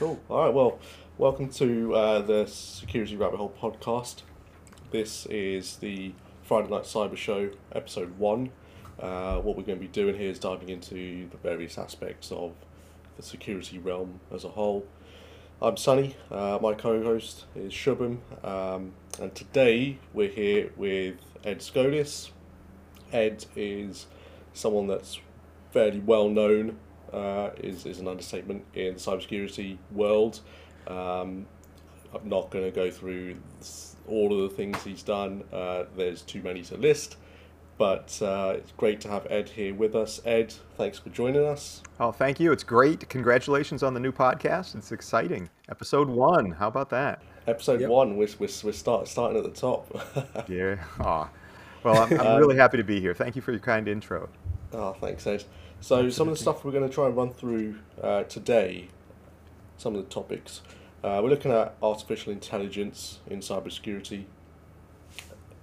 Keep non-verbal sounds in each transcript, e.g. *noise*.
Cool. All right. Well, welcome to uh, the Security Rabbit Hole podcast. This is the Friday Night Cyber Show, episode one. Uh, what we're going to be doing here is diving into the various aspects of the security realm as a whole. I'm Sunny. Uh, my co-host is Shubham, um, and today we're here with Ed Skoudis. Ed is someone that's fairly well known uh, is, is an understatement in the cybersecurity world. Um, I'm not going to go through all of the things he's done, uh, there's too many to list. But uh, it's great to have Ed here with us. Ed, thanks for joining us. Oh, thank you. It's great. Congratulations on the new podcast. It's exciting. Episode one. How about that? Episode yep. one. We're, we're, we're start, starting at the top. *laughs* yeah. Aw. Well, I'm, I'm um, really happy to be here. Thank you for your kind intro. Oh, thanks, Ed. So Absolutely. some of the stuff we're going to try and run through uh, today, some of the topics. Uh, we're looking at artificial intelligence in cybersecurity,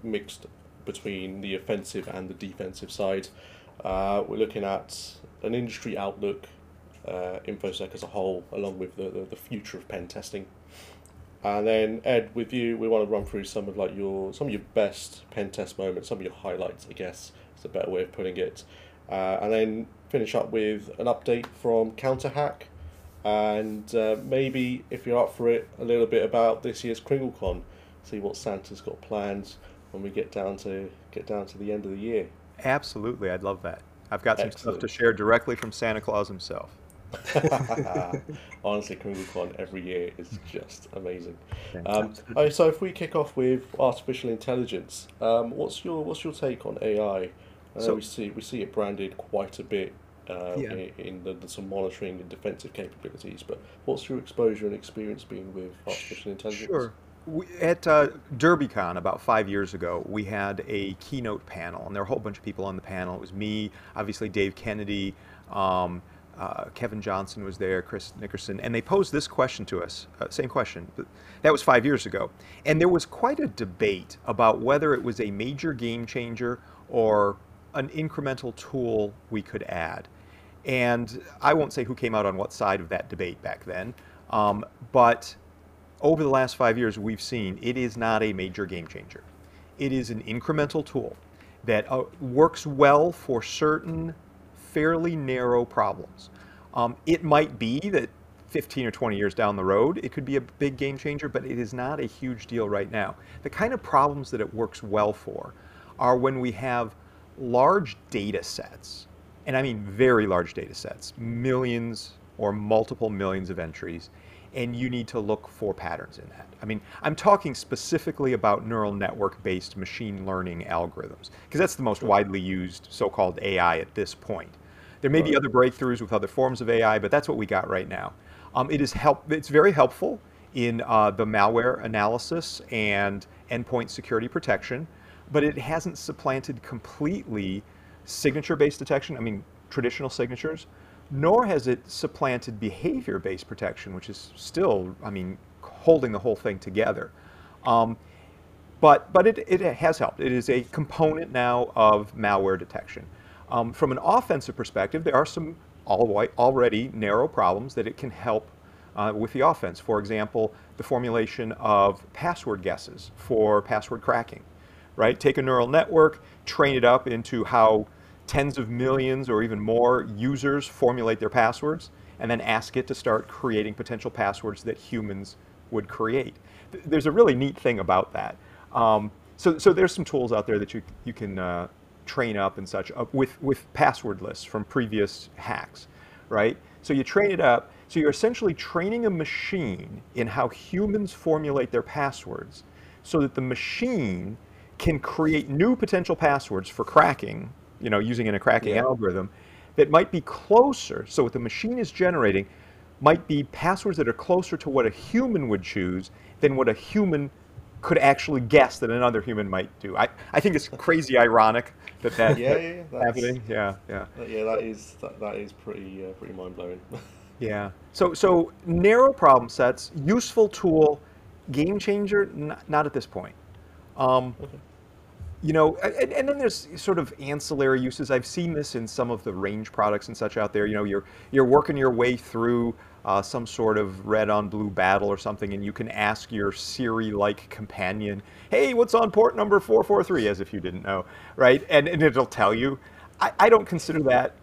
mixed between the offensive and the defensive side. Uh, we're looking at an industry outlook, uh, InfoSec as a whole, along with the, the, the, future of pen testing. And then Ed, with you, we want to run through some of like your some of your best pen test moments, some of your highlights, I guess is a better way of putting it. Uh, and then finish up with an update from CounterHack, and uh, maybe if you're up for it, a little bit about this year's KringleCon. See what Santa's got planned when we get down to get down to the end of the year. Absolutely, I'd love that. I've got some Excellent. stuff to share directly from Santa Claus himself. *laughs* Honestly, KringleCon every year is just amazing. Um, so if we kick off with artificial intelligence, um, what's your what's your take on AI? I so, we see we see it branded quite a bit uh, yeah. in, in the, the, some monitoring and defensive capabilities. But what's your exposure and experience been with artificial intelligence? Sure. We, at uh, DerbyCon about five years ago, we had a keynote panel, and there were a whole bunch of people on the panel. It was me, obviously Dave Kennedy, um, uh, Kevin Johnson was there, Chris Nickerson, and they posed this question to us, uh, same question. That was five years ago. And there was quite a debate about whether it was a major game changer or an incremental tool we could add. And I won't say who came out on what side of that debate back then, um, but over the last five years, we've seen it is not a major game changer. It is an incremental tool that uh, works well for certain fairly narrow problems. Um, it might be that 15 or 20 years down the road, it could be a big game changer, but it is not a huge deal right now. The kind of problems that it works well for are when we have large data sets, and I mean very large data sets, millions or multiple millions of entries, and you need to look for patterns in that. I mean, I'm talking specifically about neural network based machine learning algorithms, because that's the most widely used so called AI at this point. There may right. be other breakthroughs with other forms of AI, but that's what we got right now. Um, it is help, it's very helpful in uh, the malware analysis and endpoint security protection but it hasn't supplanted completely signature-based detection, I mean traditional signatures, nor has it supplanted behavior-based protection, which is still, I mean, holding the whole thing together. Um, but but it, it has helped. It is a component now of malware detection. Um, from an offensive perspective, there are some already narrow problems that it can help uh, with the offense. For example, the formulation of password guesses for password cracking right? Take a neural network, train it up into how tens of millions or even more users formulate their passwords, and then ask it to start creating potential passwords that humans would create. There's a really neat thing about that. Um, so, so there's some tools out there that you, you can uh, train up and such uh, with, with password lists from previous hacks, right? So you train it up. So you're essentially training a machine in how humans formulate their passwords so that the machine can create new potential passwords for cracking, you know, using in a cracking yeah. algorithm that might be closer. So what the machine is generating might be passwords that are closer to what a human would choose than what a human could actually guess that another human might do. I, I think it's crazy ironic that that *laughs* yeah, yeah, yeah happening. Yeah, yeah. Yeah, that is that, that is pretty uh, pretty mind blowing. *laughs* yeah. So so narrow problem sets, useful tool, game changer. Not, not at this point. Um, okay. you know, and, and, then there's sort of ancillary uses. I've seen this in some of the range products and such out there. You know, you're you're working your way through uh, some sort of red on blue battle or something, and you can ask your Siri-like companion, "Hey, what's on port number 443?" As if you didn't know, right? And and it'll tell you. I, I don't consider that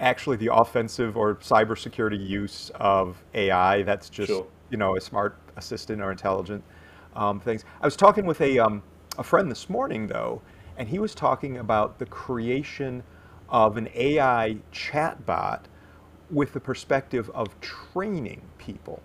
actually the offensive or cybersecurity use of AI. That's just sure. you know a smart assistant or intelligent um, things. I was talking with a um, a friend this morning though, and he was talking about the creation of an AI chatbot with the perspective of training people.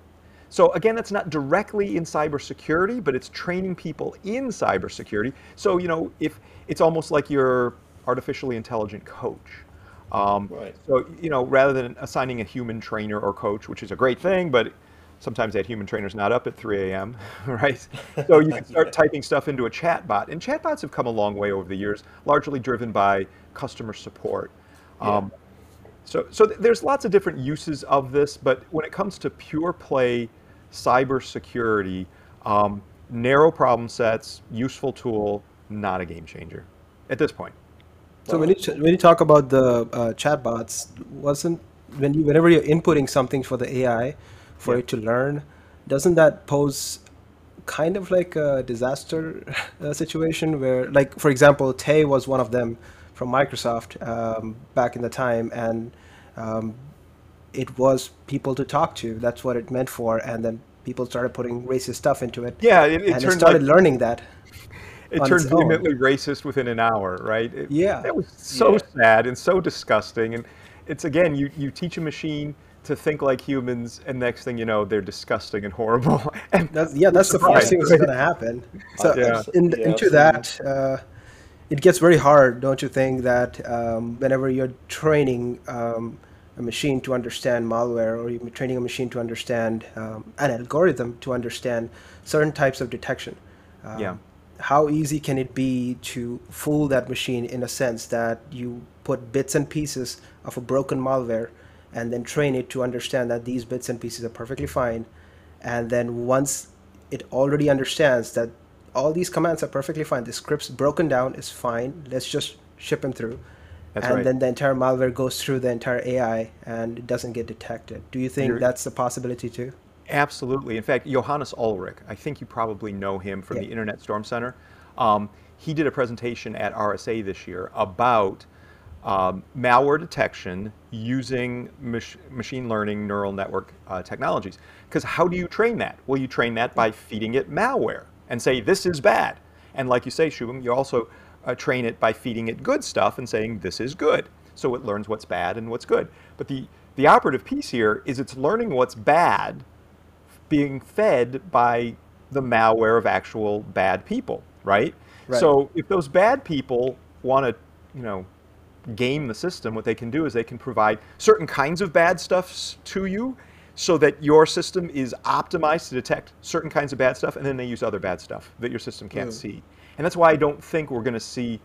So again, that's not directly in cybersecurity, but it's training people in cybersecurity. So you know, if it's almost like your artificially intelligent coach. Um, right. So you know, rather than assigning a human trainer or coach, which is a great thing, but sometimes that human trainer's not up at 3 a.m., *laughs* right? So you can start *laughs* typing stuff into a chatbot, and chatbots have come a long way over the years, largely driven by customer support. Yeah. Um, so, so th- there's lots of different uses of this, but when it comes to pure play cybersecurity, um, narrow problem sets, useful tool, not a game changer at this point. So when you when you talk about the uh, chatbots, wasn't when you whenever you're inputting something for the AI for yeah. it to learn, doesn't that pose kind of like a disaster *laughs* uh, situation where, like for example, Tay was one of them from Microsoft um, back in the time, and um, it was people to talk to. That's what it meant for, and then people started putting racist stuff into it. Yeah, it, it and it started like, learning that. *laughs* It turned vehemently racist within an hour, right? It, yeah, it was so yeah. sad and so disgusting. And it's again, you you teach a machine to think like humans, and next thing you know, they're disgusting and horrible. *laughs* and that's, yeah, that's the first thing that's going to happen. So yeah. in, yeah, into that, uh, it gets very hard, don't you think, that um, whenever you're training um, a machine to understand malware, or you're training a machine to understand um, an algorithm to understand certain types of detection. Um, yeah. How easy can it be to fool that machine in a sense that you put bits and pieces of a broken malware and then train it to understand that these bits and pieces are perfectly fine. And then once it already understands that all these commands are perfectly fine, the script's broken down is fine, let's just ship them through. That's and right. then the entire malware goes through the entire AI and it doesn't get detected. Do you think You're, that's a possibility too? Absolutely. In fact, Johannes Ulrich, I think you probably know him from yeah. the Internet Storm Center. Um, he did a presentation at RSA this year about um, malware detection using mach- machine learning neural network uh, technologies. Because how do you train that? Well, you train that by feeding it malware and say, this is bad. And like you say, Shubham, you also uh, train it by feeding it good stuff and saying, this is good. So it learns what's bad and what's good. But the, the operative piece here is it's learning what's bad being fed by the malware of actual bad people, right? right. So if those bad people want to, you know, game the system, what they can do is they can provide certain kinds of bad stuff to you so that your system is optimized to detect certain kinds of bad stuff, and then they use other bad stuff that your system can't mm. see. And that's why I don't think we're going to see,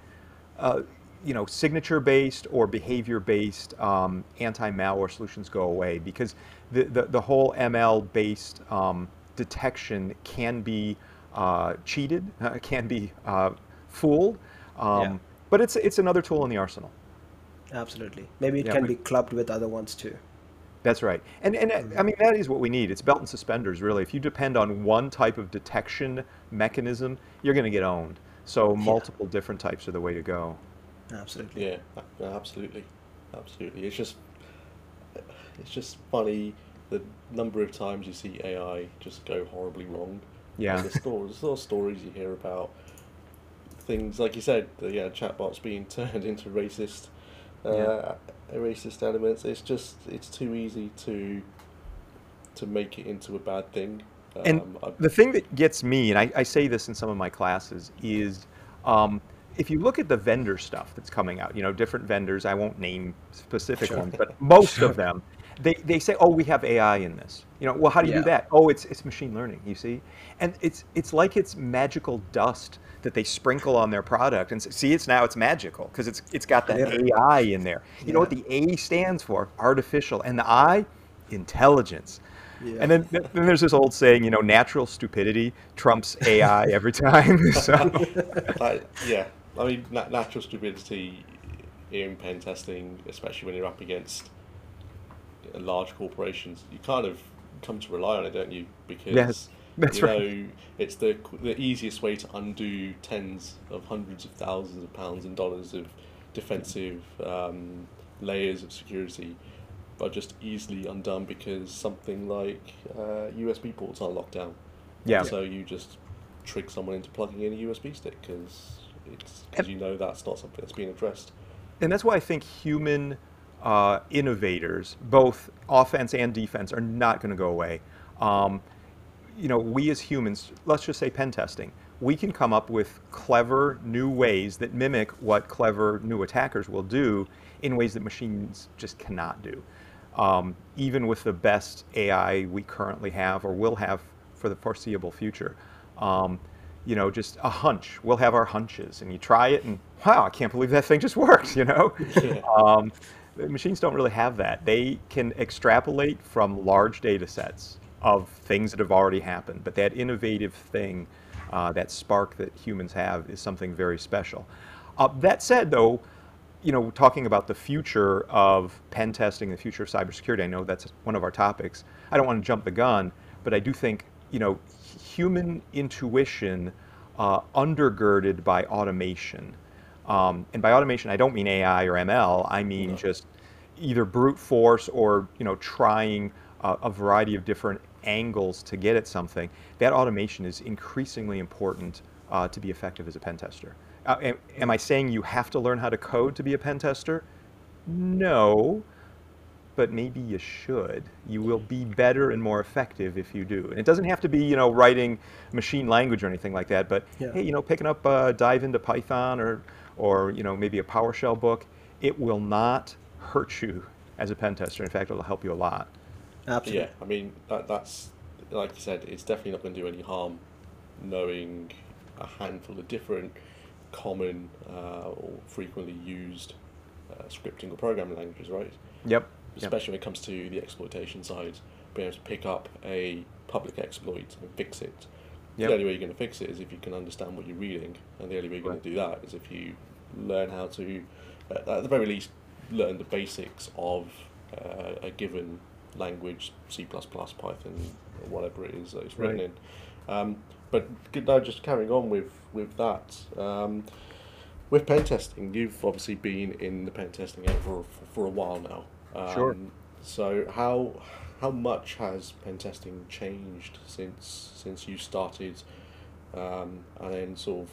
uh, you know, signature-based or behavior-based um, anti-malware solutions go away because the, the, the whole ML-based um, detection can be uh, cheated, uh, *laughs* can be uh, fooled, um, yeah. but it's, it's another tool in the arsenal. Absolutely. Maybe it yeah, can be clubbed with other ones too. That's right. And, and mm. I mean, that is what we need. It's belt and suspenders, really. If you depend on one type of detection mechanism, you're going to get owned. So multiple yeah. different types are the way to go. Absolutely. Yeah, absolutely. Absolutely. It's just, it's just funny the number of times you see AI just go horribly wrong. Yeah. And the stories, the stories you hear about things, like you said, the yeah, chatbots being *laughs* turned into racist uh, racist elements. It's just it's too easy to to make it into a bad thing. Um, and the thing that gets me, and I, I, say this in some of my classes, is um, if you look at the vendor stuff that's coming out, you know, different vendors, I won't name specific sure. ones, but most sure. of *laughs* them, they, they say, oh, we have AI in this. You know, well, how do you yeah. do that? Oh, it's, it's machine learning, you see? And it's, it's like it's magical dust that they sprinkle on their product and see it's now it's magical because it's it's got that yeah. AI in there. You yeah. know what the A stands for? Artificial, and the I, intelligence. Yeah. And then, then there's this old saying, you know, natural stupidity trumps AI every time. *laughs* so, *laughs* yeah, I mean, na- natural stupidity in pen testing, especially when you're up against large corporations, you kind of come to rely on it, don't you? Because Yes, that's you right. know it's the the easiest way to undo tens of hundreds of thousands of pounds and dollars of defensive um, layers of security are just easily undone because something like uh, USB ports are locked down. Yeah. So you just trick someone into plugging in a USB stick because it's because you know that's not something that's being addressed. And that's why I think human uh, innovators, both offense and defense, are not going to go away. Um, you know, we as humans, let's just say pen testing, we can come up with clever new ways that mimic what clever new attackers will do in ways that machines just cannot do. Um, even with the best AI we currently have or will have for the foreseeable future. Um, you know, just a hunch. We'll have our hunches, and you try it, and wow, I can't believe that thing just worked. You know, *laughs* Yeah. um, machines don't really have that. They can extrapolate from large data sets of things that have already happened, but that innovative thing, uh, that spark that humans have, is something very special. Uh, that said, though, you know, talking about the future of pen testing, the future of cybersecurity, I know that's one of our topics. I don't want to jump the gun, but I do think, you know, human intuition uh, undergirded by automation. Um, and by automation, I don't mean AI or ML. I mean No. just either brute force or you know trying uh, a variety of different angles to get at something. That automation is increasingly important uh, to be effective as a pen tester. Uh, am, am I saying you have to learn how to code to be a pen tester? No, but maybe you should. You will be better and more effective if you do. And it doesn't have to be, you know, writing machine language or anything like that. But Yeah. hey, you know, picking up, uh, dive into Python or, or you know, maybe a PowerShell book, it will not hurt you as a pen tester. In fact, it'll help you a lot. Absolutely. Yeah, I mean that that's like you said, it's definitely not going to do any harm knowing a handful of different common uh, or frequently used uh, scripting or programming languages, right? Yep. Yep. Especially when it comes to the exploitation side, being able to pick up a public exploit and fix it. Yep. The only way you're going to fix it is if you can understand what you're reading, and the only way you're going to do that is if you learn how to, uh, at the very least, learn the basics of uh, a given language, C++, Python, or whatever it is that it's written Right. in. Um, but now, just carrying on with with that. Um, with pen testing, you've obviously been in the pen testing area for, for, for a while now. Um, Sure. So how how much has pen testing changed since since you started, um, and then sort of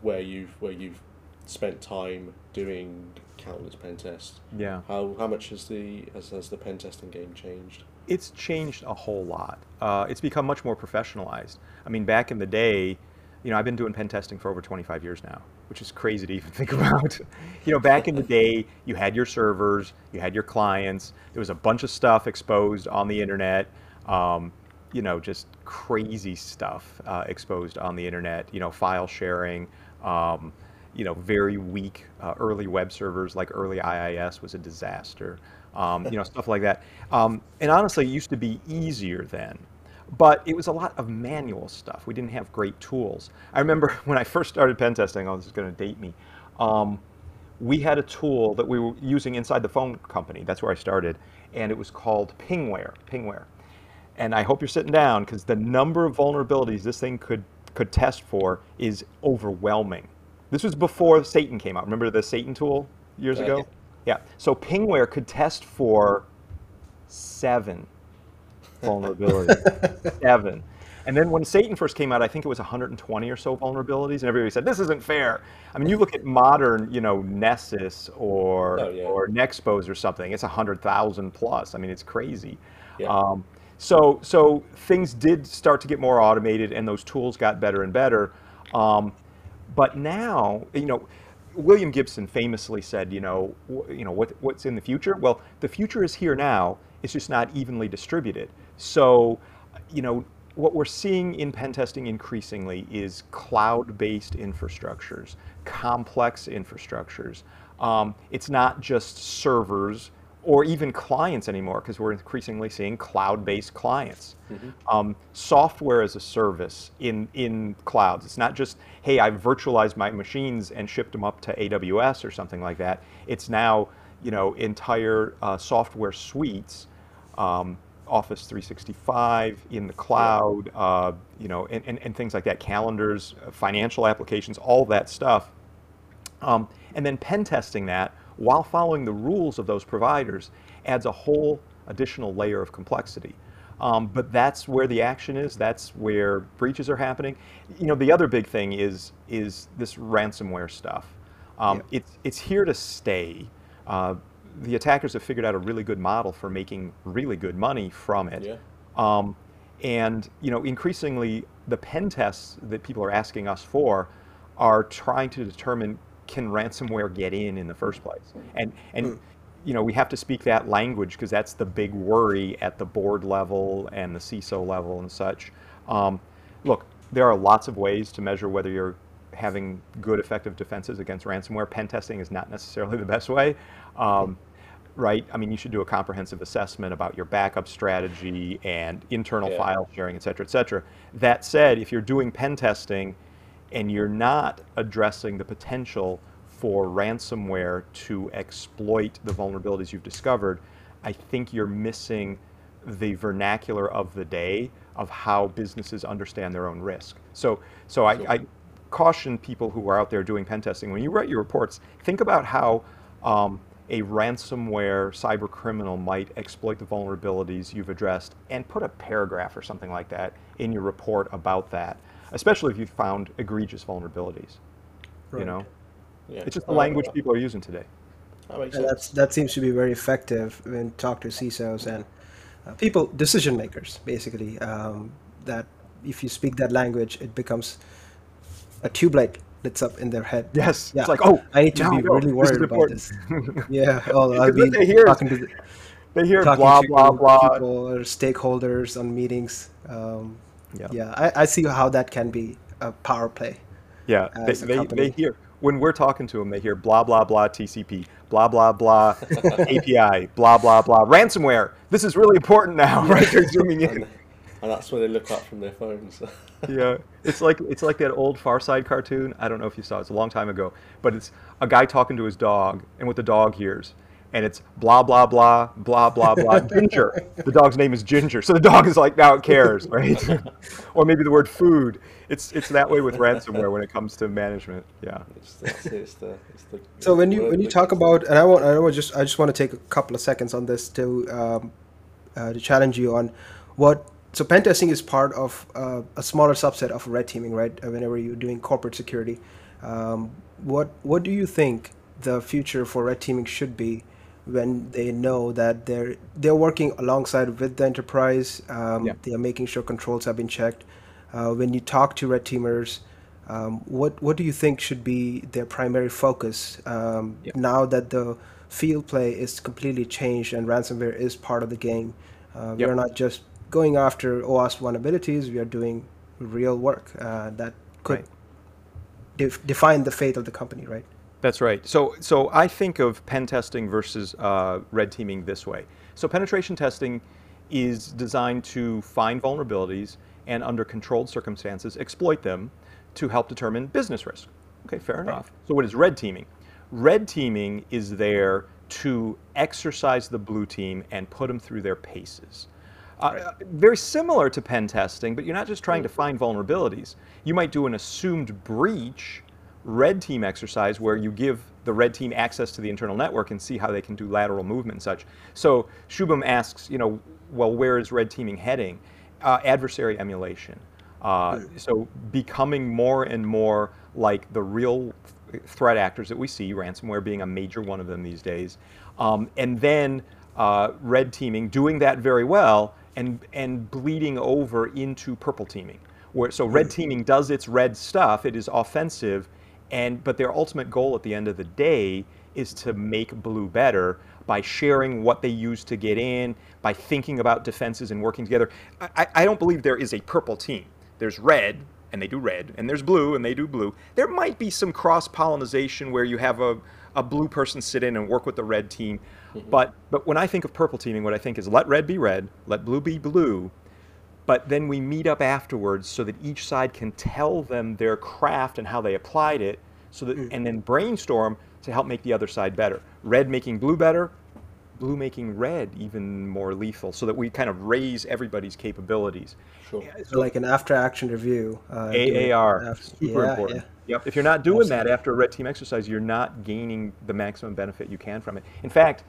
where you've where you've spent time doing countless pen tests? Yeah. How how much has the has, has the pen testing game changed? It's changed a whole lot. Uh, it's become much more professionalized. I mean, back in the day, you know, I've been doing pen testing for over 25 years now, which is crazy to even *laughs* think about. you know, back in the day, you had your servers, you had your clients, there was a bunch of stuff exposed on the internet. Um, you know, just crazy stuff uh, exposed on the internet. You know, file sharing. Um, you know, very weak uh, early web servers like early IIS was a disaster. Um, you know, stuff like that. Um, and honestly, it used to be easier then, but it was a lot of manual stuff. We didn't have great tools. I remember *laughs* when I first started pen testing. Oh, this is going to date me. Um, we had a tool that we were using inside the phone company. That's where I started, and it was called Pingware. Pingware. And I hope you're sitting down because the number of vulnerabilities this thing could could test for is overwhelming. This was before Satan came out. Remember the Satan tool years ago? Yeah. So Pingware could test for seven vulnerabilities. *laughs* seven. And then when Satan first came out, I think it was 120 or so vulnerabilities, and everybody said this isn't fair. I mean, you look at modern, you know, Nessus or Oh, yeah. or Nexpose or something, it's 100,000 plus. I mean, it's crazy. Yeah. Um, so so things did start to get more automated, and those tools got better and better. Um, but now, you know, William Gibson famously said, you know, you know what, what's in the future? Well, the future is here now. It's just not evenly distributed. So, you know, what we're seeing in pen testing increasingly is cloud-based infrastructures, complex infrastructures. Um, it's not just servers or even clients anymore, because we're increasingly seeing cloud-based clients. Um, software as a service in, in clouds. It's not just, hey, I've virtualized my machines and shipped them up to AWS or something like that. It's now, you know, entire uh, software suites, um, Office 365 in the cloud, uh, you know, and, and, and things like that, calendars, uh, financial applications, all that stuff. Um, and then pen testing that while following the rules of those providers adds a whole additional layer of complexity. Um, but that's where the action is. That's where breaches are happening. You know, the other big thing is is this ransomware stuff. Um, Yeah. It's it's here to stay. Uh, the attackers have figured out a really good model for making really good money from it. Yeah. Um, and you know, increasingly, the pen tests that people are asking us for are trying to determine can ransomware get in in the first place, and and you know we have to speak that language because that's the big worry at the board level and the CISO level and such. Um, look, there are lots of ways to measure whether you're having good effective defenses against ransomware. Pen testing is not necessarily the best way. Um, right? I mean, you should do a comprehensive assessment about your backup strategy and internal Yeah. file sharing, et cetera, et cetera. That said, if you're doing pen testing and you're not addressing the potential for ransomware to exploit the vulnerabilities you've discovered, I think you're missing the vernacular of the day of how businesses understand their own risk. So, so I, I caution people who are out there doing pen testing when you write your reports, think about how um, a ransomware cyber criminal might exploit the vulnerabilities you've addressed and put a paragraph or something like that in your report about that, especially if you've found egregious vulnerabilities. You know, Yeah. it's just the Uh, language people are using today. That makes And sense. that's that seems to be very effective when you talk to CISOs and uh, people, decision makers, basically. Um, that if you speak that language, it becomes a tube up in their head. Yes, Yeah. it's like, oh, I need to now be I know. really worried about this. Yeah. *laughs* Oh, I've what they hear talking to the, They hear blah blah blah. people or stakeholders on meetings. Um, Yeah. yeah, I, I see how that can be a power play. Yeah, they, they, they hear when we're talking to them, they hear blah blah blah TCP, blah blah blah *laughs* API, blah blah blah ransomware. This is really important now, *laughs* right? They're zooming in. And, and that's where they look up from their phones. *laughs* Yeah, it's like it's like that old Far Side cartoon. I don't know if you saw it. It's a long time ago, but it's a guy talking to his dog, and what the dog hears, and it's blah blah blah blah blah blah *laughs* Ginger. The dog's name is Ginger, so the dog is like now it cares, *laughs* right? or maybe the word food. It's it's that way with ransomware when it comes to management. Yeah. it's, that's it's the, it's the So when you when you talk about, and I want I want just I just want to take a couple of seconds on this to um, uh, to challenge you on what. So pen testing is part of uh, a smaller subset of red teaming, right? Uh, Whenever you're doing corporate security, um, what what do you think the future for red teaming should be when they know that they're they're working alongside with the enterprise, um, Yeah. they are making sure controls have been checked. Uh, when you talk to red teamers, um, what what do you think should be their primary focus um, Yeah. now that the field play is completely changed and ransomware is part of the game? Uh, We're not just going after OWASP vulnerabilities; we are doing real work uh, that could Right. def- define the fate of the company, right? That's right. So, so I think of pen testing versus uh, red teaming this way. So, penetration testing is designed to find vulnerabilities and, under controlled circumstances, exploit them to help determine business risk. Okay, fair enough. So, what is red teaming? Red teaming is there to exercise the blue team and put them through their paces. Uh, very similar to pen testing, but you're not just trying to find vulnerabilities. You might do an assumed breach red team exercise where you give the red team access to the internal network and see how they can do lateral movement and such. So Shubham asks, you know, well, where is red teaming heading? Uh, adversary emulation. Uh, so becoming more and more like the real th- threat actors that we see, ransomware being a major one of them these days, um, and then uh, red teaming, doing that very well, and and bleeding over into purple teaming. Where so red hmm. teaming does its red stuff, it is offensive, and but their ultimate goal at the end of the day is to make blue better by sharing what they use to get in, by thinking about defenses and working together. I, I- I don't believe there is a purple team. There's red, and they do red, and there's blue and they do blue. There might be some cross pollination where you have a, a blue person sit in and work with the red team. But but when I think of purple teaming, what I think is let red be red, let blue be blue, but then we meet up afterwards so that each side can tell them their craft and how they applied it so that and then brainstorm to help make the other side better red making blue better blue making red even more lethal so that we kind of raise everybody's capabilities Sure. So like an after action review. Uh, aar after- super yeah, important yeah. Yep if you're not doing that after a red team exercise you're not gaining the maximum benefit you can from it in fact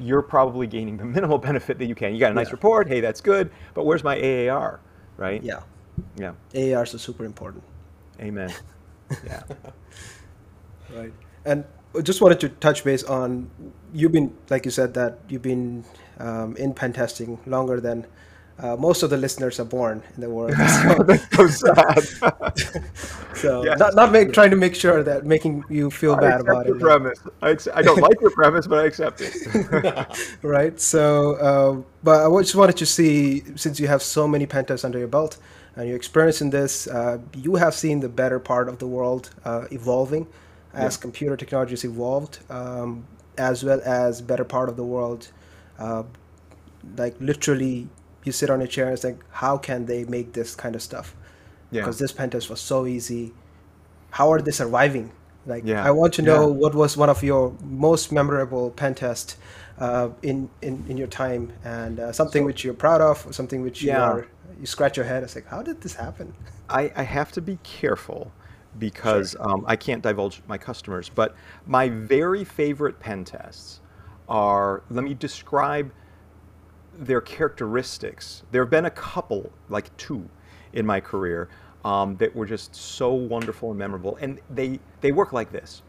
you're probably gaining the *laughs* minimal benefit that you can you got a nice Yeah. report hey that's good but where's my aar right Yeah. yeah AARs are super important. amen *laughs* yeah Right. And I just wanted to touch base on you've been like you said that you've been um, in pen testing longer than uh, most of the listeners are born in the world. *laughs* So, so *laughs* sad so *laughs* Yes. not not make, trying to make sure that making you feel I bad about your it. premise. I, ex- I don't like your premise, but I accept it. right? So, uh, but I just wanted to see, since you have so many pen tests under your belt and you're experiencing this, uh, you have seen the better part of the world uh, evolving as computer technologies evolved, um, as well as better part of the world, uh, like literally, you sit on a chair and think, how can they make this kind of stuff? Yeah. Because this pen test was so easy. How are they surviving? Like, Yeah. I want to know Yeah. what was one of your most memorable pen test uh, in, in in your time, and uh, something which you're proud of, or something which you are you scratch your head. It's like, how did this happen? *laughs* I, I have to be careful because um, I can't divulge my customers, but my very favorite pen tests are, let me describe their characteristics. There have been a couple, like two, in my career um, that were just so wonderful and memorable. And they, they work like this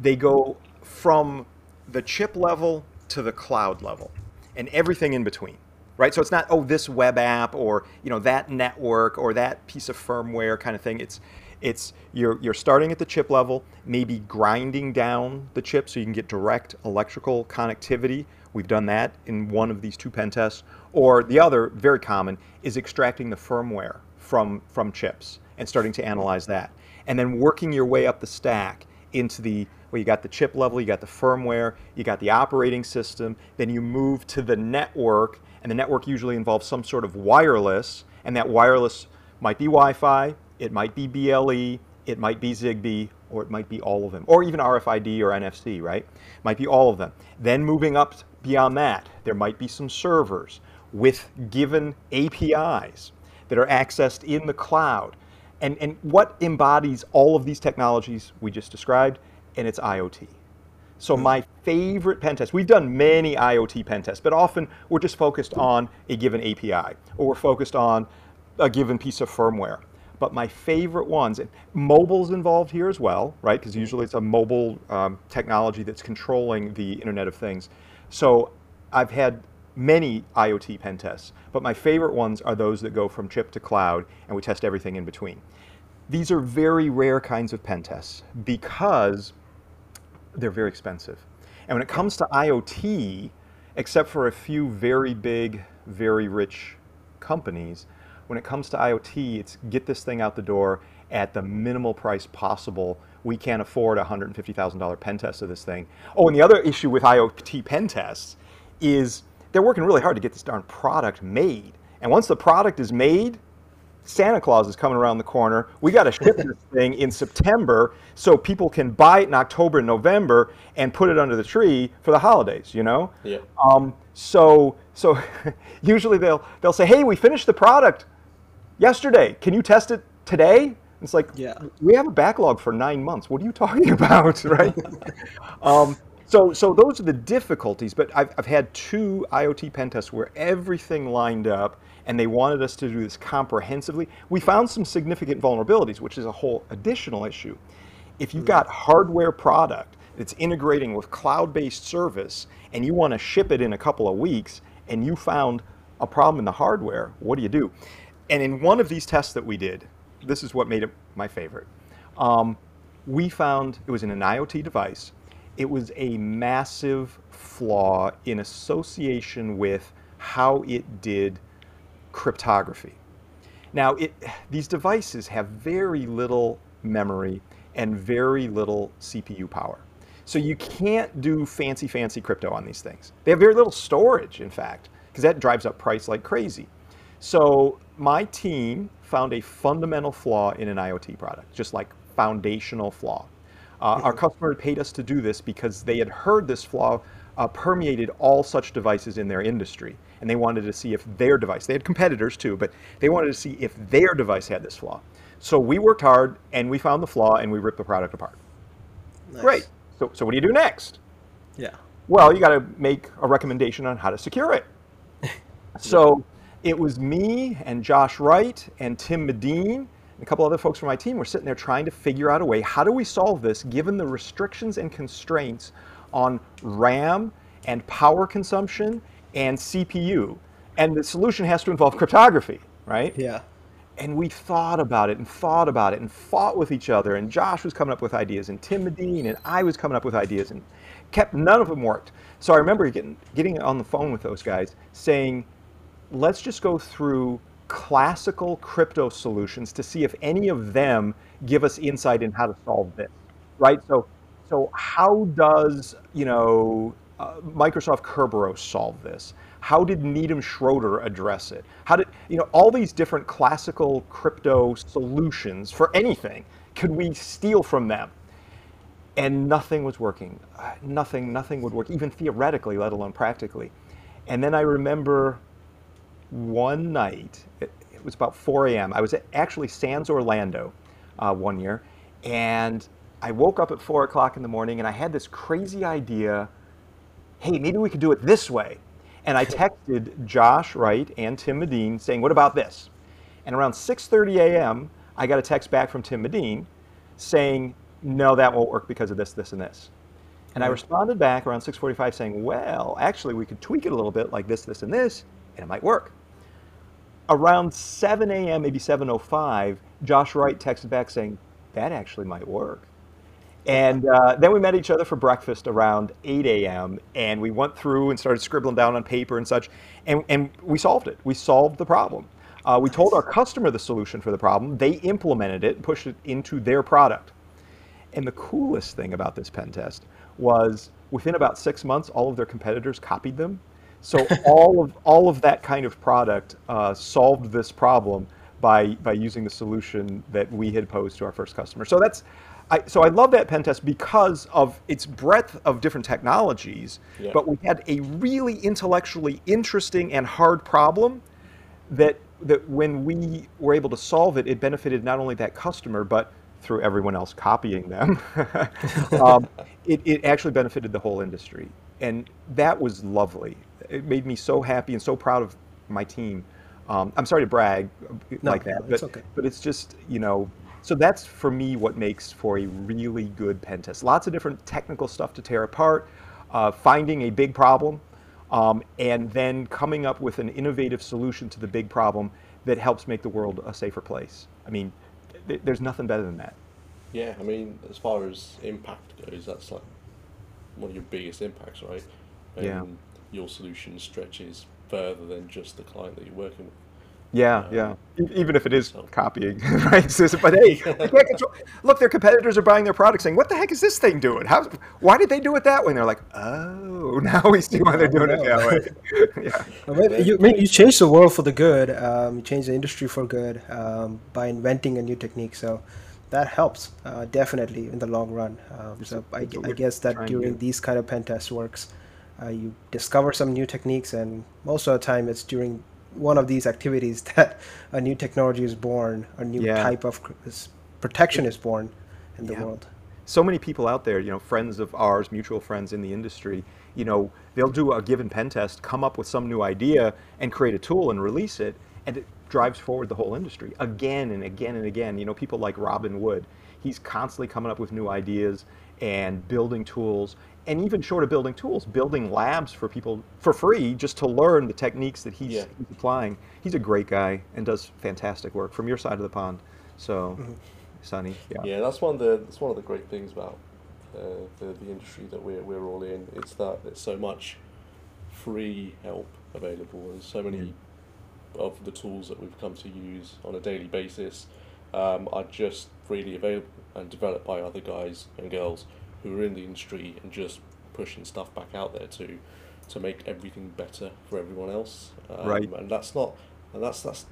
they go from the chip level to the cloud level and everything in between right so it's not oh this web app or you know that network or that piece of firmware kind of thing it's it's you're you're starting at the chip level maybe grinding down the chip so you can get direct electrical connectivity we've done that in one of these two pen tests. Or the other very common is extracting the firmware from from chips and starting to analyze that. And then working your way up the stack into the well you got the chip level you got the firmware you got the operating system then you move to the network and the network usually involves some sort of wireless and that wireless might be wi-fi it might be ble it might be zigbee or it might be all of them or even rfid or nfc right? Might be all of them. Then moving up beyond that there might be some servers with given apis that are accessed in the cloud and, and what embodies all of these technologies we just described, and it's IoT. So my favorite pen test, we've done many IoT pen tests, but often we're just focused on a given API, or we're focused on a given piece of firmware. But my favorite ones, and mobile's involved here as well, right? Because usually it's a mobile um, technology that's controlling the Internet of Things. So I've had many IoT pen tests, but my favorite ones are those that go from chip to cloud, and we test everything in between. These are very rare kinds of pen tests because they're very expensive. And when it comes to IoT, except for a few very big, very rich companies, when it comes to IoT, it's get this thing out the door at the minimal price possible. We can't afford a $150,000 pen test of this thing. Oh, and the other issue with IoT pen tests is they're working really hard to get this darn product made. And once the product is made, Santa Claus is coming around the corner. We got to ship this *laughs* thing in September so people can buy it in October and November and put it under the tree for the holidays. You know. Yeah. Um, so so *laughs* usually they'll they'll say, "Hey, we finished the product yesterday. Can you test it today?" It's like, Yeah. we have a backlog for nine months. What are you talking *laughs* about, right? *laughs* um, so, so those are the difficulties. But I've, I've had two IoT pen tests where everything lined up, and they wanted us to do this comprehensively. We found some significant vulnerabilities, which is a whole additional issue. If you've got hardware product that's integrating with cloud-based service, and you want to ship it in a couple of weeks, and you found a problem in the hardware, what do you do? And in one of these tests that we did, this is what made it my favorite. Um, we found it was in an IoT device. It was a massive flaw in association with how it did cryptography. Now, it, these devices have very little memory and very little CPU power. So you can't do fancy, fancy crypto on these things. They have very little storage, in fact, because that drives up price like crazy. So my team found a fundamental flaw in an IoT product, just like foundational flaw. Uh, our customer paid us to do this because they had heard this flaw uh, permeated all such devices in their industry. And they wanted to see if their device, they had competitors too, but they wanted to see if their device had this flaw. So we worked hard and we found the flaw and we ripped the product apart. Nice. Great. So, so what do you do next? Yeah. Well, you got to make a recommendation on how to secure it. *laughs* so it was me and Josh Wright and Tim Medin and a couple other folks from my team were sitting there trying to figure out a way how do we solve this given the restrictions and constraints on RAM and power consumption and CPU. And the solution has to involve cryptography, right? Yeah. And we thought about it and thought about it and fought with each other. And Josh was coming up with ideas, and Tim Medin and I was coming up with ideas, and kept none of them worked. So I remember getting getting on the phone with those guys, saying, "Let's just go through classical crypto solutions to see if any of them give us insight in how to solve this." Right? So, so how does you know uh, Microsoft Kerberos solve this? How did Needham Schroeder address it? How did you know all these different classical crypto solutions for anything? Could we steal from them? And nothing was working. Uh, Nothing, nothing would work, even theoretically, let alone practically. And then I remember one night, it, it was about 4 a.m. I was at actually SANS Orlando uh, one year, and I woke up at 4 o'clock in the morning and I had this crazy idea hey, maybe we could do it this way. And I *laughs* texted Josh Wright and Tim Medin saying, what about this? And around 6.30 a.m., I got a text back from Tim Medin saying, no, that won't work because of this, this, and this. And I responded back around 6.45 saying, well, actually, we could tweak it a little bit like this, this, and this, and it might work. Around 7 a.m., maybe 7.05, Josh Wright texted back saying, that actually might work. And uh, then we met each other for breakfast around 8 a.m. and we went through and started scribbling down on paper and such, and, and we solved it. We solved the problem. Uh, we told our customer the solution for the problem. They implemented it and pushed it into their product. And the coolest thing about this pen test was within about six months, all of their competitors copied them. So all of all of that kind of product uh, solved this problem by by using the solution that we had posed to our first customer. So that's I, so I love that pen test because of its breadth of different technologies, Yeah. but we had a really intellectually interesting and hard problem that that when we were able to solve it, it benefited not only that customer, but through everyone else copying them, *laughs* um, it, it actually benefited the whole industry. And that was lovely. It made me so happy and so proud of my team. Um, I'm sorry to brag No, like that, no, but, it's okay. but it's just, you know, so that's for me what makes for a really good pen test. Lots of different technical stuff to tear apart, uh, finding a big problem, um, and then coming up with an innovative solution to the big problem that helps make the world a safer place. I mean, th- there's nothing better than that. Yeah, I mean, as far as impact goes, that's like one of your biggest impacts, right? And Yeah. Your solution stretches further than just the client that you're working with. Yeah, Um, yeah. E- Even if it is so- copying, *laughs* right? So- but hey, can't control. Look, their competitors are buying their product, saying, "What the heck is this thing doing? How? Why did they do it that way?" And they're like, "Oh, *laughs* now we see why they're doing it that way." *laughs* yeah. I you, I you change the world for the good. Um, you change the industry for good um, by inventing a new technique. So that helps uh, definitely in the long run. Um, so I, I guess that during these kind of pen test works, uh, you discover some new techniques, and most of the time it's during one of these activities *laughs* that a new technology is born, a new Yeah. type of protection is born in the Yeah. world. so many people out there, you know, friends of ours, mutual friends in the industry, you know, they'll do a given pen test, come up with some new idea, and create a tool and release it, and it drives forward the whole industry again and again and again. You know, people like Robin Wood, he's constantly coming up with new ideas and building tools, and even short of building tools, building labs for people for free just to learn the techniques that he's, Yeah. he's applying. He's a great guy and does fantastic work from your side of the pond. So, Sunny, yeah. Yeah, that's one of the that's one of the great things about uh, the the industry that we're we're all in. It's that there's so much free help available. There's so many of the tools that we've come to use on a daily basis um, are just freely available and developed by other guys and girls who are in the industry and just pushing stuff back out there to to make everything better for everyone else. Um, Right. And that's not, and that's that's.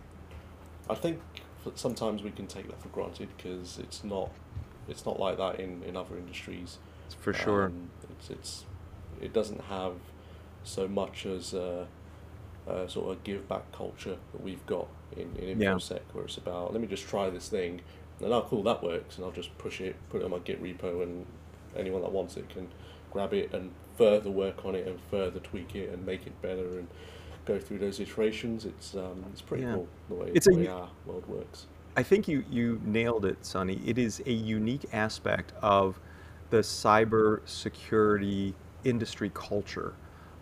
I think that sometimes we can take that for granted because it's not, it's not like that in, in other industries. For sure. Um, it's, it's it doesn't have so much as a, a sort of give back culture that we've got in, in Yeah. InfoSec, where it's about let me just try this thing, and oh cool that works, and I'll just push it, put it on my Git repo, and anyone that wants it can grab it and further work on it and further tweak it and make it better and go through those iterations. It's um, it's pretty Yeah. cool the way, It's a the way our world works. I think you, you nailed it, Sunny. It is a unique aspect of the cyber security industry culture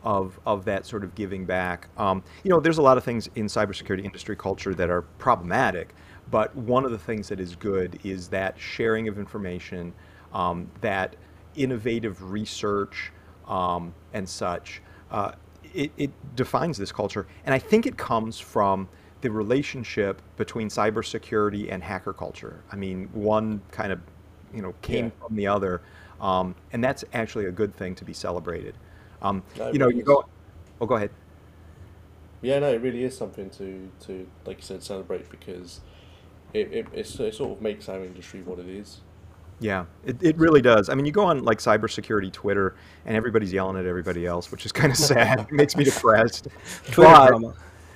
of, of that sort of giving back. Um, you know, there's a lot of things in cybersecurity industry culture that are problematic, but one of the things that is good is that sharing of information, um, that innovative research, um, and such. Uh, it, it defines this culture, and I think it comes from the relationship between cybersecurity and hacker culture. I mean, one kind of, you know, came Yeah. from the other, um, and that's actually a good thing to be celebrated. Um, No, you know, really you is. go. Oh, go ahead. Yeah, no, it really is something to, to like you said, celebrate because it, it, it's, it sort of makes our industry what it is. Yeah, it, it really does. I mean, you go on like cybersecurity Twitter, and everybody's yelling at everybody else, which is kind of sad. *laughs* it makes me depressed. Twitter But- drama.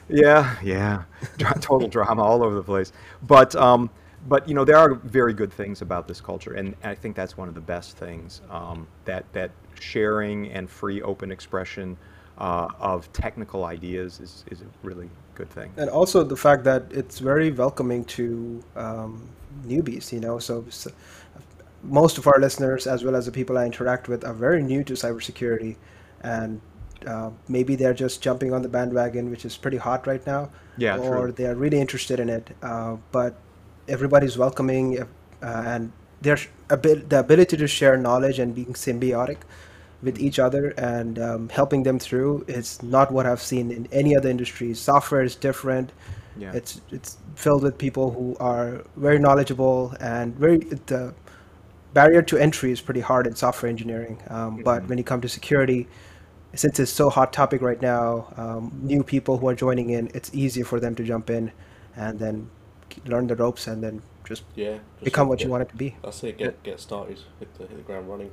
Yeah, yeah, Dra- total drama all over the place. But um, but you know there are very good things about this culture, and I think that's one of the best things um, that that sharing and free open expression uh, of technical ideas is is really good thing. and also the fact that it's very welcoming to um, newbies you know so, so most of our listeners as well as the people i interact with are very new to cybersecurity and uh, maybe they're just jumping on the bandwagon which is pretty hot right now Yeah, or true. they're really interested in it uh, but everybody's welcoming uh, and there's a bit the ability to share knowledge and being symbiotic with each other and um, helping them through is not what I've seen in any other industry. Software is different. Yeah. It's it's filled with people who are very knowledgeable and very the barrier to entry is pretty hard in software engineering. Um, But Mhm. when you come to security, since it's so hot topic right now, um, new people who are joining in, it's easier for them to jump in and then learn the ropes and then just Yeah. just become what you want it to be. That's it. Get get started. Hit the, hit the ground running.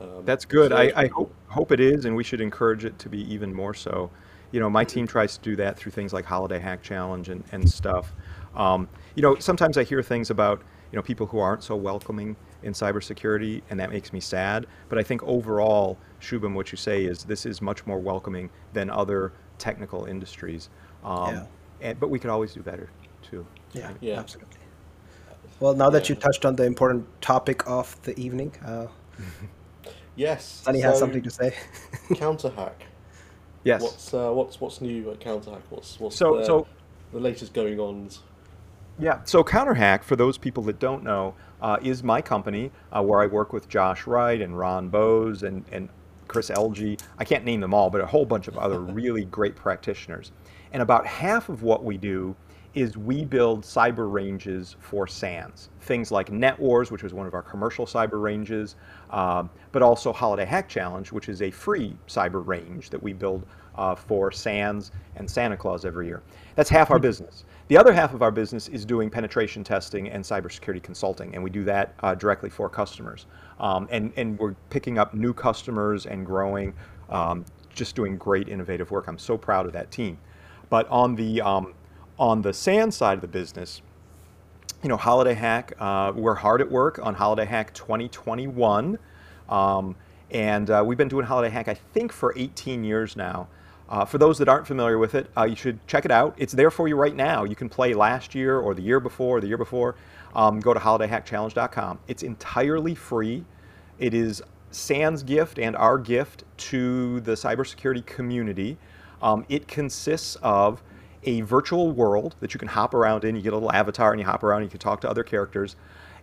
Um, That's good. so I, I hope, hope it is, and we should encourage it to be even more so. You know, my team tries to do that through things like Holiday Hack Challenge and, and stuff. Um, you know, sometimes I hear things about, you know, people who aren't so welcoming in cybersecurity, and that makes me sad. But I think overall, Shubham, what you say is this is much more welcoming than other technical industries. Um, Yeah. and, but we could always do better, too. Yeah, Yeah. absolutely. Well, now that you touched on the important topic of the evening, uh, *laughs* Yes. Sunny has so something to say. *laughs* CounterHack. Yes. What's uh, what's what's new at CounterHack? What's what's So- the, so- the latest going ons? Yeah. So CounterHack, for those people that don't know, uh, is my company uh, where I work with Josh Wright and Ron Bowes and, and Chris Elgee. I can't name them all, but a whole bunch of other *laughs* really great practitioners. And about half of what we do is we build cyber ranges for SANS. Things like NetWars, which was one of our commercial cyber ranges, um, but also Holiday Hack Challenge, which is a free cyber range that we build uh, for SANS and Santa Claus every year. That's half our business. The other half of our business is doing penetration testing and cybersecurity consulting, and we do that uh, directly for customers. Um, and, and we're picking up new customers and growing, um, just doing great innovative work. I'm so proud of that team. But on the um, on the SANS side of the business, you know, Holiday Hack, uh, we're hard at work on Holiday Hack 2021. Um, and uh, we've been doing Holiday Hack, I think, for 18 years now. Uh, for those that aren't familiar with it, uh, you should check it out. It's there for you right now. You can play last year or the year before or the year before. Um, go to holidayhackchallenge.com. It's entirely free. It is SANS' gift and our gift to the cybersecurity community. Um, it consists of a virtual world that you can hop around in. You get a little avatar and you hop around and you can talk to other characters.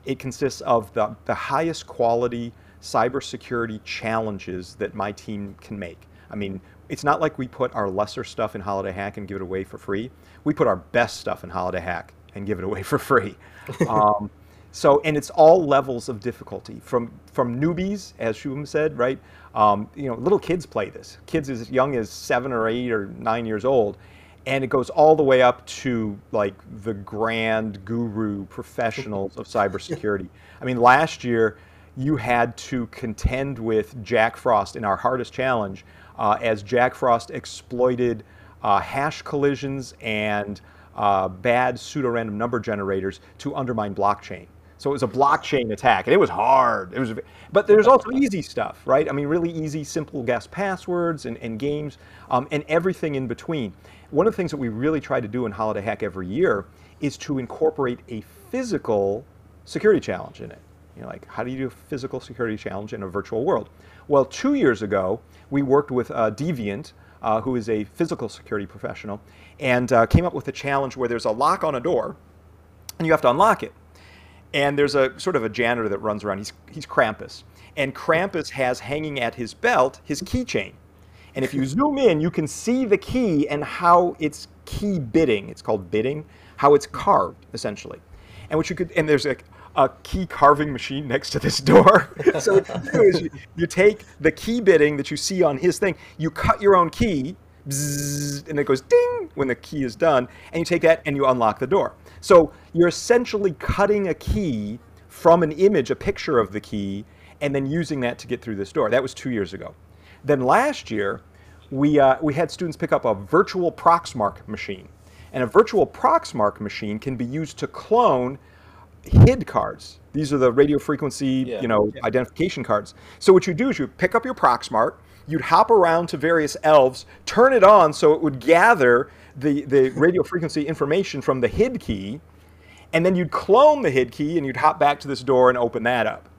It consists of the, the highest quality cybersecurity challenges that my team can make. I mean, it's not like we put our lesser stuff in Holiday Hack and give it away for free. We put our best stuff in Holiday Hack and give it away for free. *laughs* um, so, and it's all levels of difficulty from from newbies, as Shubham said, right? Um, you know, little kids play this. Kids as young as seven or eight or nine years old, and it goes all the way up to like the grand guru professionals of cybersecurity. *laughs* I mean, last year you had to contend with Jack Frost in our hardest challenge uh, as Jack Frost exploited uh, hash collisions and uh, bad pseudorandom number generators to undermine blockchain. So it was a blockchain attack, and it was hard. It was, but there's also easy stuff, right? I mean, really easy, simple guess passwords and, and games, um, and everything in between. One of the things that we really try to do in Holiday Hack every year is to incorporate a physical security challenge in it. You know, like how do you do a physical security challenge in a virtual world? Well, two years ago, we worked with uh, Deviant, uh, who is a physical security professional, and uh, came up with a challenge where there's a lock on a door, and you have to unlock it. And there's a sort of a janitor that runs around. He's, he's Krampus. And Krampus has hanging at his belt his keychain. And if you *laughs* zoom in, you can see the key and how it's key bitting. It's called bitting, how it's carved, essentially. And what you could, and there's like a key carving machine next to this door. *laughs* so what you do is you, you, take the key bitting that you see on his thing, you cut your own key, bzzz, and it goes ding when the key is done, and you take that and you unlock the door. So you're essentially cutting a key from an image, a picture of the key, and then using that to get through this door. That was two years ago. Then last year, we, uh, we had students pick up a virtual Proxmark machine. And a virtual Proxmark machine can be used to clone HID cards. These are the radio frequency, yeah. you know, yeah. identification cards. So what you do is you pick up your Proxmark, you'd hop around to various elves, turn it on so it would gather the, the radio frequency information from the HID key, and then you'd clone the HID key and you'd hop back to this door and open that up.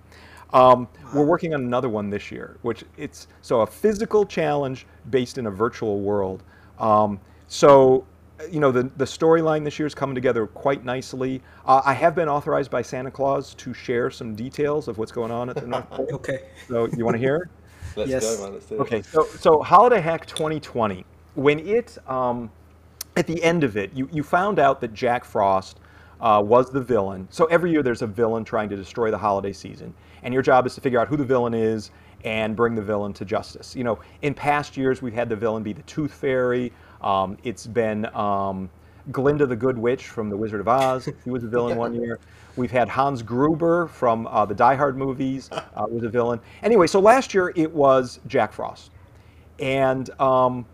Um, we're working on another one this year, which it's so a physical challenge based in a virtual world. Um, so you know, the, the storyline this year is coming together quite nicely. Uh, I have been authorized by Santa Claus to share some details of what's going on at the North *laughs* Pole. okay. So you want to hear? Let's yes. go, man. Let's do it. Okay. So, so Holiday Hack 2020, when it, um, at the end of it, you, you found out that Jack Frost uh, was the villain. So every year there's a villain trying to destroy the holiday season. And your job is to figure out who the villain is and bring the villain to justice. You know, in past years, we've had the villain be the Tooth Fairy. Um, it's been um, Glinda the Good Witch from The Wizard of Oz. He was a villain *laughs* one year. We've had Hans Gruber from uh, the Die Hard movies uh, was a villain. Anyway, so last year it was Jack Frost, and um,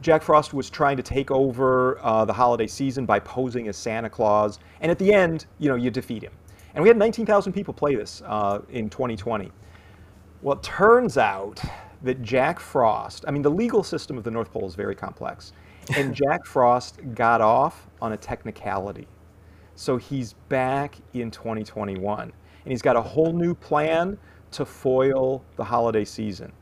Jack Frost was trying to take over uh, the holiday season by posing as Santa Claus, and at the end, you know, you defeat him. And we had 19,000 people play this uh, in 2020. Well, it turns out that Jack Frost, I mean, the legal system of the North Pole is very complex. And *laughs* Jack Frost got off on a technicality. So he's back in 2021. And he's got a whole new plan to foil the holiday season.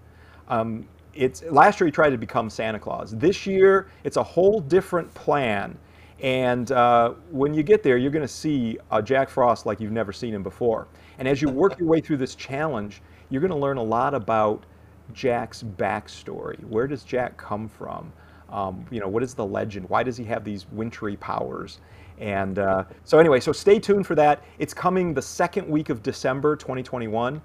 Um, it's, last year he tried to become Santa Claus. This year it's a whole different plan. And uh, when you get there, you're going to see a Jack Frost like you've never seen him before. And as you work your way through this challenge, you're going to learn a lot about Jack's backstory. Where does Jack come from? Um, you know, what is the legend? Why does he have these wintry powers? And uh, so anyway, so stay tuned for that. It's coming the second week of December 2021.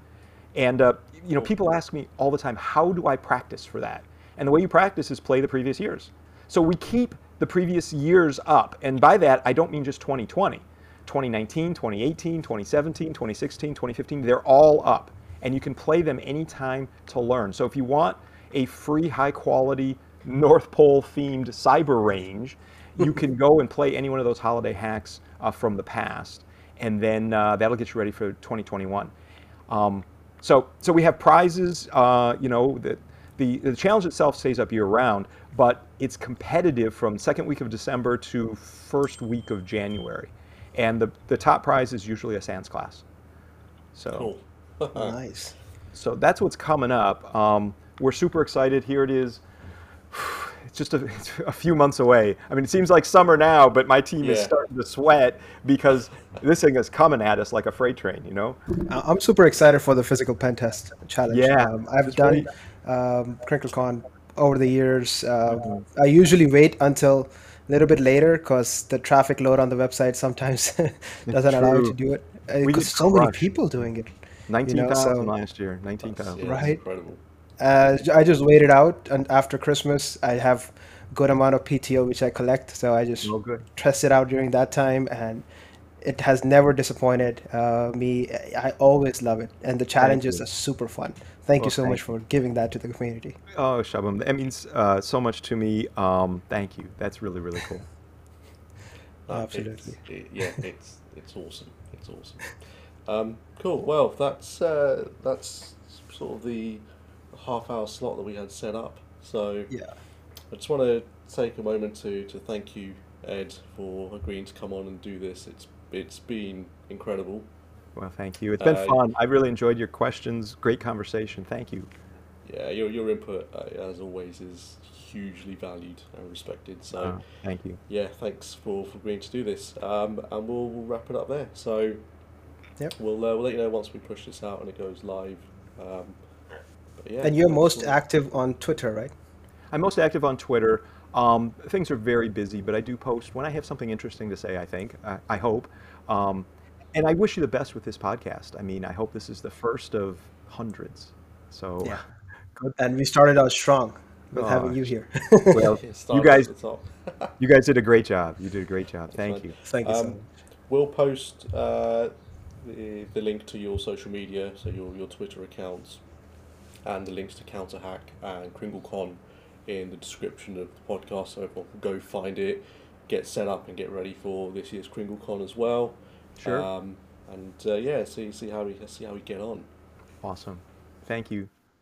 And uh, you know, people ask me all the time, how do I practice for that? And the way you practice is play the previous years. So we keep the previous years up. And by that, I don't mean just 2020. 2019, 2018, 2017, 2016, 2015, they're all up and you can play them anytime to learn. So if you want a free, high quality, North Pole themed cyber range, you can go and play any one of those holiday hacks uh, from the past, and then uh, that'll get you ready for 2021. Um, so, so we have prizes. Uh, you know, the, the, the challenge itself stays up year round, but it's competitive from second week of December to first week of January, and the the top prize is usually a SANS class. So. Cool. *laughs* nice. So that's what's coming up. Um, we're super excited. Here it is. It's just a, *laughs* a, few months away. I mean, it seems like summer now, but my team yeah. is starting to sweat because this thing is coming at us like a freight train, you know? I'm super excited for the physical pen test challenge. Yeah. Um, I've done um, KringleCon over the years. Uh, I usually wait until a little bit later because the traffic load on the website sometimes *laughs* doesn't allow you to do it. We Because get so many people doing it. Nineteen know, so- last year. That's, Nineteen thousand. yeah, Right. incredible. Uh, I just waited out, and after Christmas, I have good amount of PTO which I collect, so I just Oh, test it out during that time, and it has never disappointed uh, me. I always love it, and the challenges are super fun. Thank Well, you so thank much for giving that to the community. Oh, Shubham, that means uh, so much to me. Um, thank you. That's really, really cool. *laughs* Absolutely. It's, it, yeah, it's it's awesome. It's awesome. Um, cool. Well, that's uh, that's sort of the half hour slot that we had set up. So Yeah. I just want to take a moment to, to thank you, Ed, for agreeing to come on and do this. It's it's been incredible. Well, thank you. It's been Uh, fun. I really enjoyed your questions. Great conversation. Thank you. Yeah, your your input uh, as always is hugely valued and respected. So. Uh, thank you. yeah, thanks for, for agreeing to do this. Um, and we'll, we'll wrap it up there. So Yep. we'll, uh, we'll let you know once we push this out and it goes live. Um, yeah, And you're most all. active on Twitter, right? I'm most active on Twitter. Um, things are very busy, but I do post when I have something interesting to say. I think. I, I hope. Um, and I wish you the best with this podcast. I mean, I hope this is the first of hundreds. So, Yeah. *laughs* good. And we started out strong with Oh, having you here. Well, *laughs* you guys, at the top. you guys did a great job. You did a great job. Thank fine. you. Thank you so Um, much. We'll post uh, the, the link to your social media, so your, your Twitter accounts, and the links to CounterHack and KringleCon in the description of the podcast, so everyone can go find it, get set up, and get ready for this year's KringleCon as well. Sure. Um, and uh, yeah, see see how we see how we get on. Awesome. Thank you.